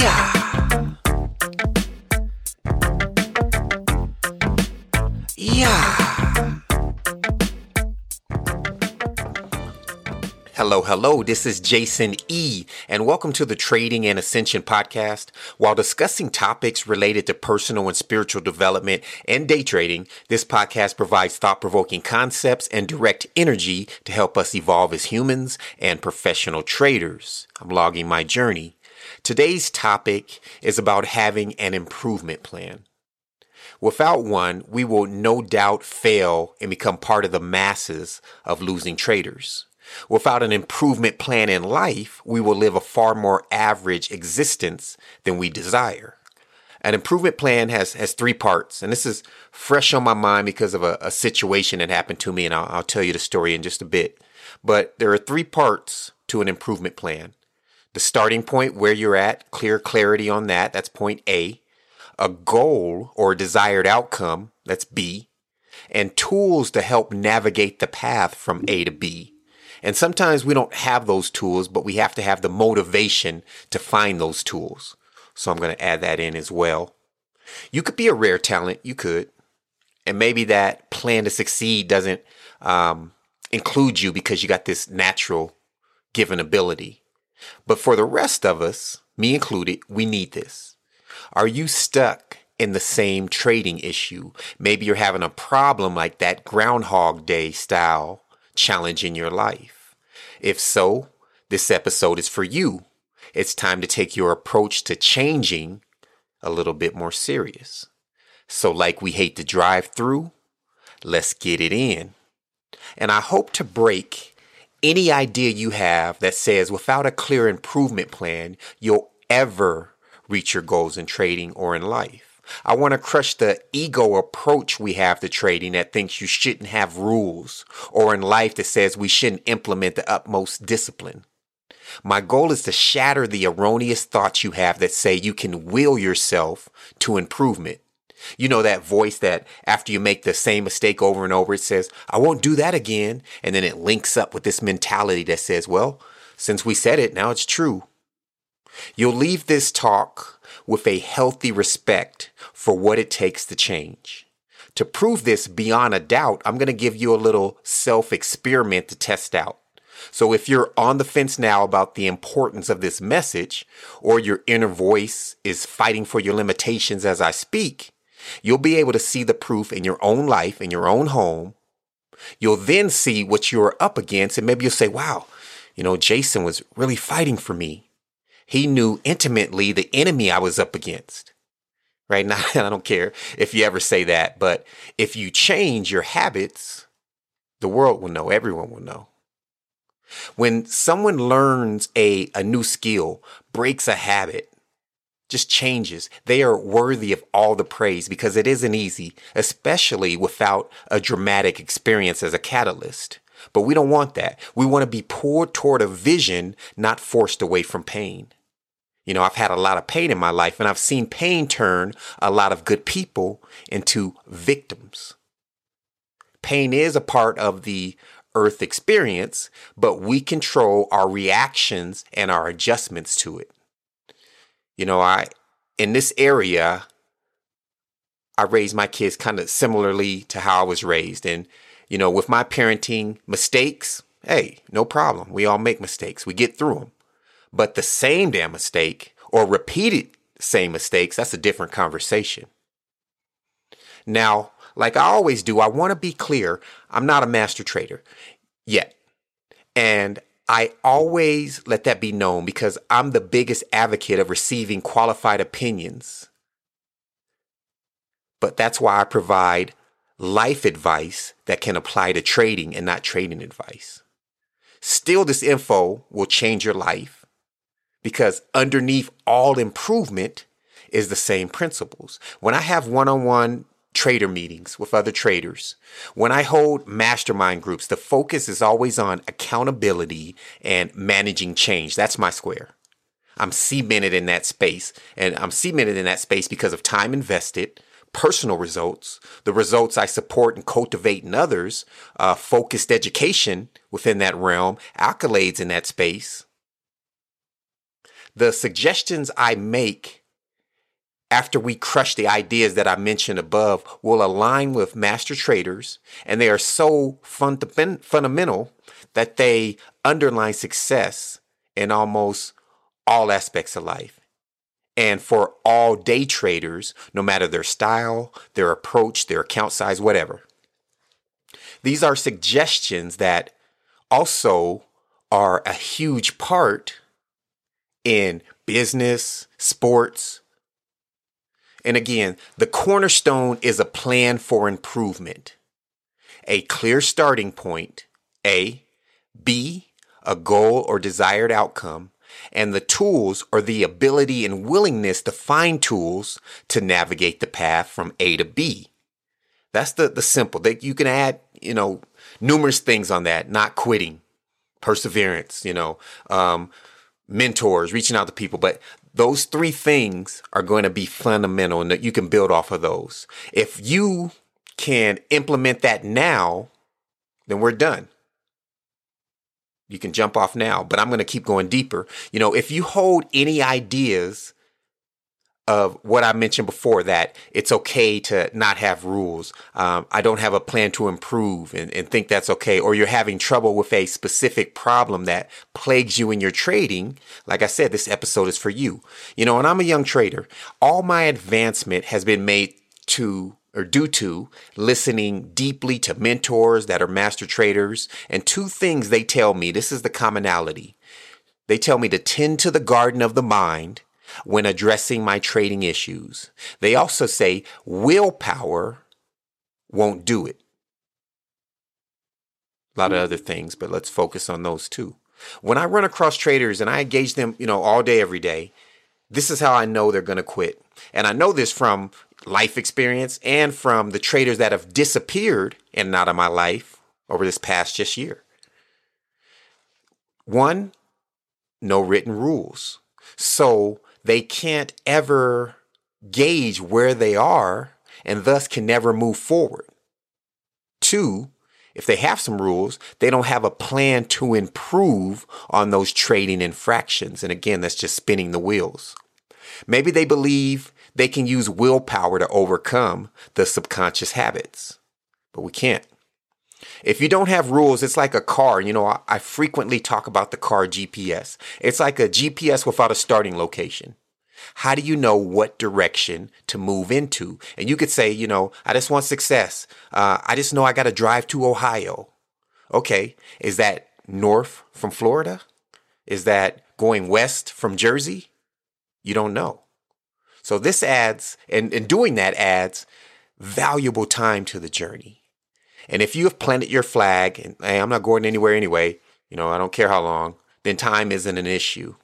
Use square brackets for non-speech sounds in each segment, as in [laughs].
Yeah. Yeah. Hello, hello. This is Jason E, and welcome to the Trading and Ascension podcast. While discussing topics related to personal and spiritual development and day trading, this podcast provides thought provoking concepts and direct energy to help us evolve as humans and professional traders. I'm logging my journey. Today's topic is about having an improvement plan. Without one, we will no doubt fail and become part of the masses of losing traders. Without an improvement plan in life, we will live a far more average existence than we desire. An improvement plan has, has three parts, and this is fresh on my mind because of a, a situation that happened to me, and I'll, I'll tell you the story in just a bit. But there are three parts to an improvement plan. The starting point, where you're at, clear clarity on that, that's point A. A goal or desired outcome, that's B. And tools to help navigate the path from A to B. And sometimes we don't have those tools, but we have to have the motivation to find those tools. So I'm going to add that in as well. You could be a rare talent. You could. And maybe that plan to succeed doesn't um, include you because you got this natural given ability. But for the rest of us, me included, we need this. Are you stuck in the same trading issue? Maybe you're having a problem like that Groundhog Day style challenge in your life? If so, this episode is for you. It's time to take your approach to changing a little bit more serious. So, like we hate to drive through, let's get it in. And I hope to break any idea you have that says without a clear improvement plan, you'll ever reach your goals in trading or in life. I want to crush the ego approach we have to trading that thinks you shouldn't have rules or in life that says we shouldn't implement the utmost discipline. My goal is to shatter the erroneous thoughts you have that say you can will yourself to improvement. You know that voice that after you make the same mistake over and over, it says, I won't do that again. And then it links up with this mentality that says, well, since we said it, now it's true. You'll leave this talk with a healthy respect for what it takes to change. To prove this beyond a doubt, I'm going to give you a little self experiment to test out. So if you're on the fence now about the importance of this message, or your inner voice is fighting for your limitations as I speak, you'll be able to see the proof in your own life, in your own home. You'll then see what you're up against, and maybe you'll say, wow, you know, Jason was really fighting for me. He knew intimately the enemy I was up against. Right [laughs] now, I don't care if you ever say that, but if you change your habits, the world will know, everyone will know. When someone learns a, a new skill, breaks a habit, just changes, they are worthy of all the praise because it isn't easy, especially without a dramatic experience as a catalyst. But we don't want that. We want to be poured toward a vision, not forced away from pain. You know, I've had a lot of pain in my life and I've seen pain turn a lot of good people into victims. Pain is a part of the earth experience, but we control our reactions and our adjustments to it. You know, I, in this area, I raised my kids kind of similarly to how I was raised. And, you know, with my parenting mistakes, hey, no problem. We all make mistakes. We get through them. But the same damn mistake or repeated same mistakes, that's a different conversation. Now, like I always do, I want to be clear. I'm not a master trader yet. And I always let that be known because I'm the biggest advocate of receiving qualified opinions. But that's why I provide life advice that can apply to trading and not trading advice. Still, this info will change your life because underneath all improvement is the same principles. When I have one on one trader meetings with other traders, when I hold mastermind groups, the focus is always on accountability and managing change. That's my square. I'm cemented in that space, and I'm cemented in that space because of time invested, personal results, the results I support and cultivate in others, uh, focused education within that realm, accolades in that space the suggestions I make after we crush the ideas that I mentioned above will align with master traders, and they are so funda- fundamental that they underline success in almost all aspects of life. And for all day traders, no matter their style, their approach, their account size, whatever. These are suggestions that also are a huge part in business, sports. And again, the cornerstone is a plan for improvement, a clear starting point, A, B, a goal or desired outcome, and the tools or the ability and willingness to find tools to navigate the path from A to B. That's the, the simple. That you can add, you know, numerous things on that, not quitting, perseverance, you know, um, mentors, reaching out to people. But those three things are going to be fundamental and that you can build off of those. If you can implement that now, then we're done. You can jump off now, but I'm going to keep going deeper. You know, if you hold any ideas of what I mentioned before that it's okay to not have rules. Um, I don't have a plan to improve and, and think that's okay. Or you're having trouble with a specific problem that plagues you in your trading. Like I said, this episode is for you. You know, and I'm a young trader. All my advancement has been made to or due to listening deeply to mentors that are master traders. And two things they tell me this is the commonality. They tell me to tend to the garden of the mind when addressing my trading issues. They also say willpower won't do it. A lot of hmm. other things, but let's focus on those two. When I run across traders and I engage them, you know, all day, every day, this is how I know they're going to quit. And I know this from life experience and from the traders that have disappeared and out of my life over this past just year. One, no written rules. So they can't ever gauge where they are and thus can never move forward. Two, if they have some rules, they don't have a plan to improve on those trading infractions. And again, that's just spinning the wheels. Maybe they believe they can use willpower to overcome the subconscious habits, but we can't. If you don't have rules, it's like a car. You know, I, I, frequently talk about the car GPS. It's like a GPS without a starting location. How do you know what direction to move into? And you could say, you know, I just want success. Uh, I just know I got to drive to Ohio. Okay. Is that north from Florida? Is that going west from Jersey? You don't know. So this adds, and, and doing that adds valuable time to the journey. And if you have planted your flag and hey, I'm not going anywhere anyway, you know, I don't care how long, then time isn't an issue.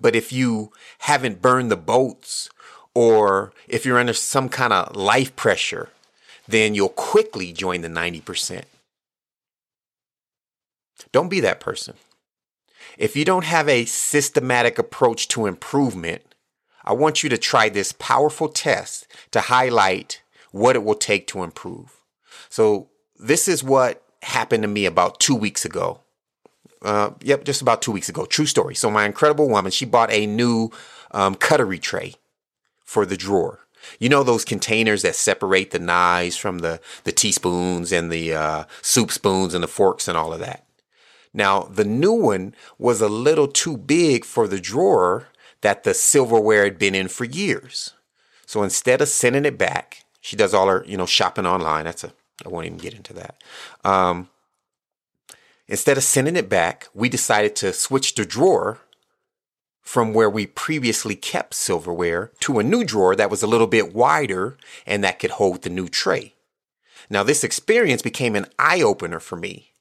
But if you haven't burned the boats or if you're under some kind of life pressure, then you'll quickly join the 90%. Don't be that person. If you don't have a systematic approach to improvement, I want you to try this powerful test to highlight what it will take to improve. So this is what happened to me about two weeks ago. Uh, yep, just about two weeks ago. True story. So my incredible woman, she bought a new um, cutlery tray for the drawer. You know those containers that separate the knives from the the teaspoons and the uh, soup spoons and the forks and all of that. Now the new one was a little too big for the drawer that the silverware had been in for years. So instead of sending it back, she does all her you know shopping online. That's a I won't even get into that. Um, instead of sending it back, we decided to switch the drawer from where we previously kept silverware to a new drawer that was a little bit wider and that could hold the new tray. Now, this experience became an eye opener for me.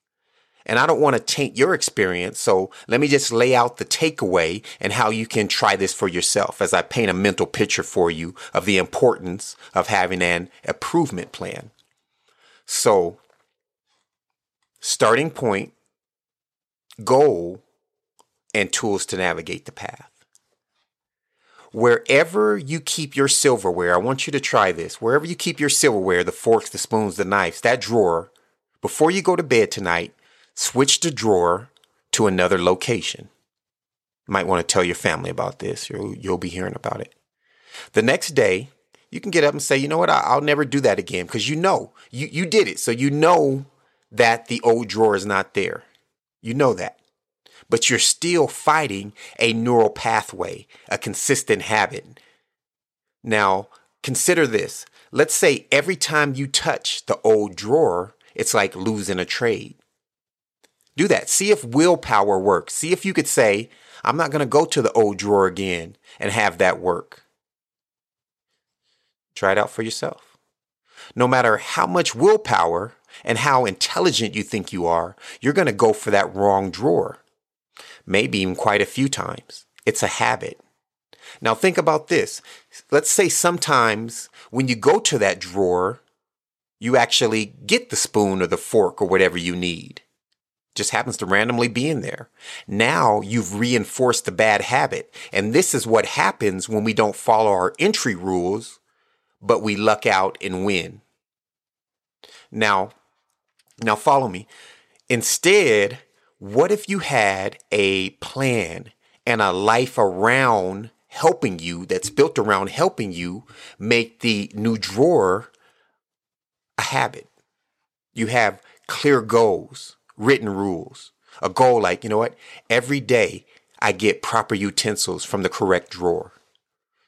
And I don't want to taint your experience, so let me just lay out the takeaway and how you can try this for yourself as I paint a mental picture for you of the importance of having an improvement plan. So, starting point, goal, and tools to navigate the path. Wherever you keep your silverware, I want you to try this. Wherever you keep your silverware, the forks, the spoons, the knives, that drawer, before you go to bed tonight, switch the drawer to another location. Might want to tell your family about this. You'll, you'll be hearing about it. The next day, you can get up and say, you know what, I, will never do that again because you know you, you did it. So you know that the old drawer is not there. You know that. But you're still fighting a neural pathway, a consistent habit. Now, consider this. Let's say every time you touch the old drawer, it's like losing a trade. Do that. See if willpower works. See if you could say, I'm not going to go to the old drawer again and have that work. Try it out for yourself. No matter how much willpower and how intelligent you think you are, you're going to go for that wrong drawer. Maybe even quite a few times. It's a habit. Now think about this. Let's say sometimes when you go to that drawer, you actually get the spoon or the fork or whatever you need. Just happens to randomly be in there. Now you've reinforced the bad habit. And this is what happens when we don't follow our entry rules, but we luck out and win. Now, now follow me. Instead, what if you had a plan and a life around helping you that's built around helping you make the new drawer a habit? You have clear goals, written rules, a goal like, you know what? Every day I get proper utensils from the correct drawer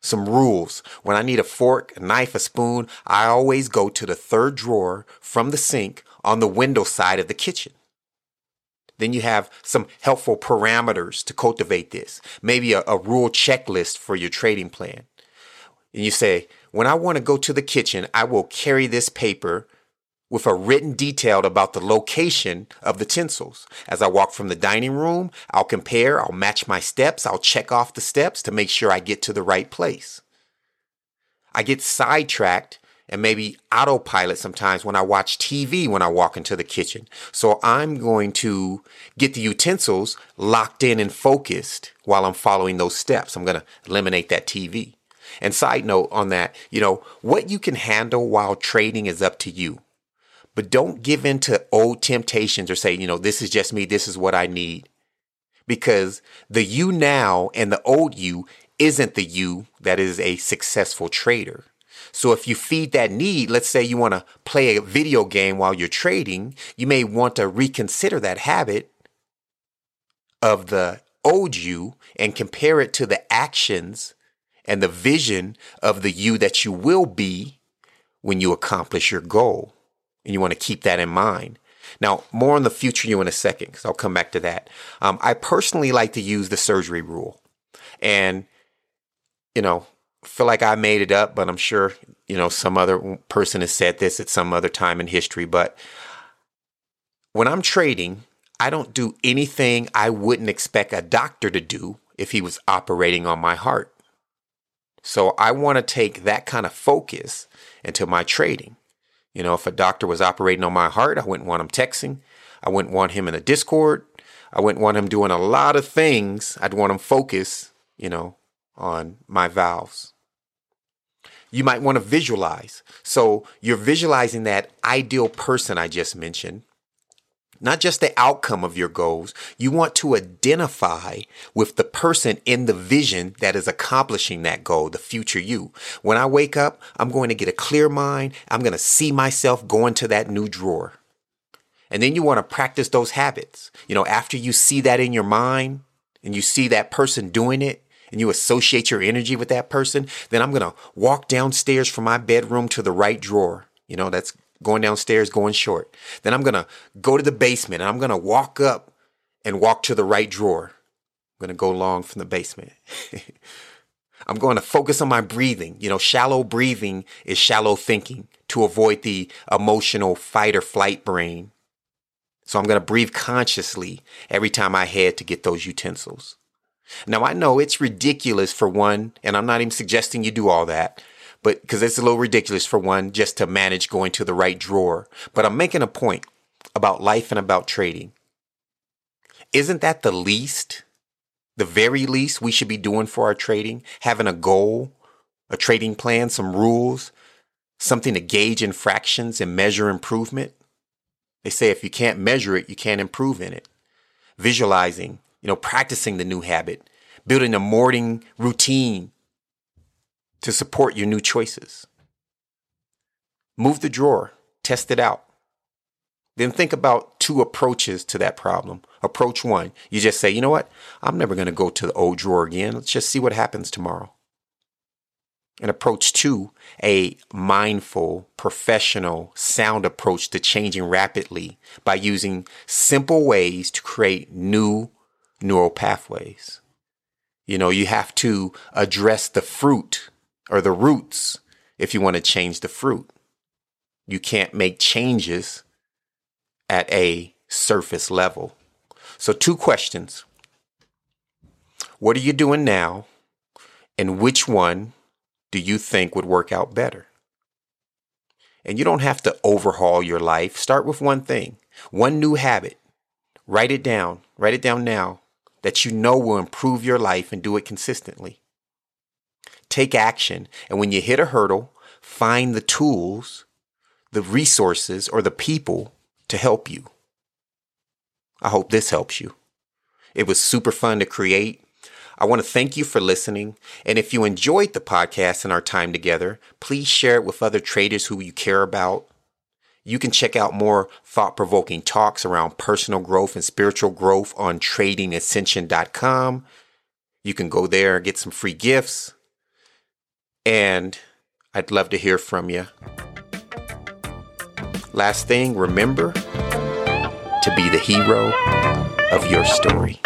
some rules. When I need a fork, a knife, a spoon, I always go to the third drawer from the sink on the window side of the kitchen. Then you have some helpful parameters to cultivate this. Maybe a, a rule checklist for your trading plan. And you say, when I want to go to the kitchen, I will carry this paper with a written detail about the location of the utensils. As I walk from the dining room, I'll compare, I'll match my steps, I'll check off the steps to make sure I get to the right place. I get sidetracked and maybe autopilot sometimes when I watch TV when I walk into the kitchen. So I'm going to get the utensils locked in and focused while I'm following those steps. I'm going to eliminate that TV. And side note on that, you know, what you can handle while trading is up to you. But don't give in to old temptations or say, you know, this is just me. This is what I need. Because the you now and the old you isn't the you that is a successful trader. So if you feed that need, let's say you want to play a video game while you're trading, you may want to reconsider that habit of the old you and compare it to the actions and the vision of the you that you will be when you accomplish your goal. And you want to keep that in mind. Now, more on the future you in a second, because I'll come back to that. Um, I personally like to use the surgery rule. And, you know, feel like I made it up, but I'm sure, you know, some other person has said this at some other time in history. But when I'm trading, I don't do anything I wouldn't expect a doctor to do if he was operating on my heart. So I want to take that kind of focus into my trading. You know, if a doctor was operating on my heart, I wouldn't want him texting. I wouldn't want him in a Discord. I wouldn't want him doing a lot of things. I'd want him focus, you know, on my valves. You might want to visualize. So you're visualizing that ideal person I just mentioned not just the outcome of your goals. You want to identify with the person in the vision that is accomplishing that goal, the future you. When I wake up, I'm going to get a clear mind. I'm going to see myself going to that new drawer. And then you want to practice those habits. You know, after you see that in your mind and you see that person doing it, and you associate your energy with that person, then I'm going to walk downstairs from my bedroom to the right drawer. You know, that's going downstairs, going short. Then I'm going to go to the basement and I'm going to walk up and walk to the right drawer. I'm going to go long from the basement. [laughs] I'm going to focus on my breathing. You know, shallow breathing is shallow thinking to avoid the emotional fight or flight brain. So I'm going to breathe consciously every time I head to get those utensils. Now I know it's ridiculous for one, and I'm not even suggesting you do all that, but because it's a little ridiculous for one just to manage going to the right drawer. But I'm making a point about life and about trading. Isn't that the least, the very least we should be doing for our trading? Having a goal, a trading plan, some rules, something to gauge infractions and measure improvement? They say if you can't measure it, you can't improve in it. Visualizing, you know, practicing the new habit, building a morning routine to support your new choices. Move the drawer, test it out. Then think about two approaches to that problem. Approach one, you just say, you know what? I'm never going to go to the old drawer again. Let's just see what happens tomorrow. And approach two, a mindful, professional, sound approach to changing rapidly by using simple ways to create new neural pathways. You know, you have to address the fruit or the roots if you want to change the fruit. You can't make changes at a surface level. So, two questions What are you doing now? And which one do you think would work out better? And you don't have to overhaul your life. Start with one thing, one new habit. Write it down. Write it down now that you know will improve your life and do it consistently. Take action. And when you hit a hurdle, find the tools, the resources, or the people to help you. I hope this helps you. It was super fun to create. I want to thank you for listening. And if you enjoyed the podcast and our time together, please share it with other traders who you care about. You can check out more thought provoking talks around personal growth and spiritual growth on tradingascension.com. You can go there and get some free gifts. And I'd love to hear from you. Last thing, remember to be the hero of your story.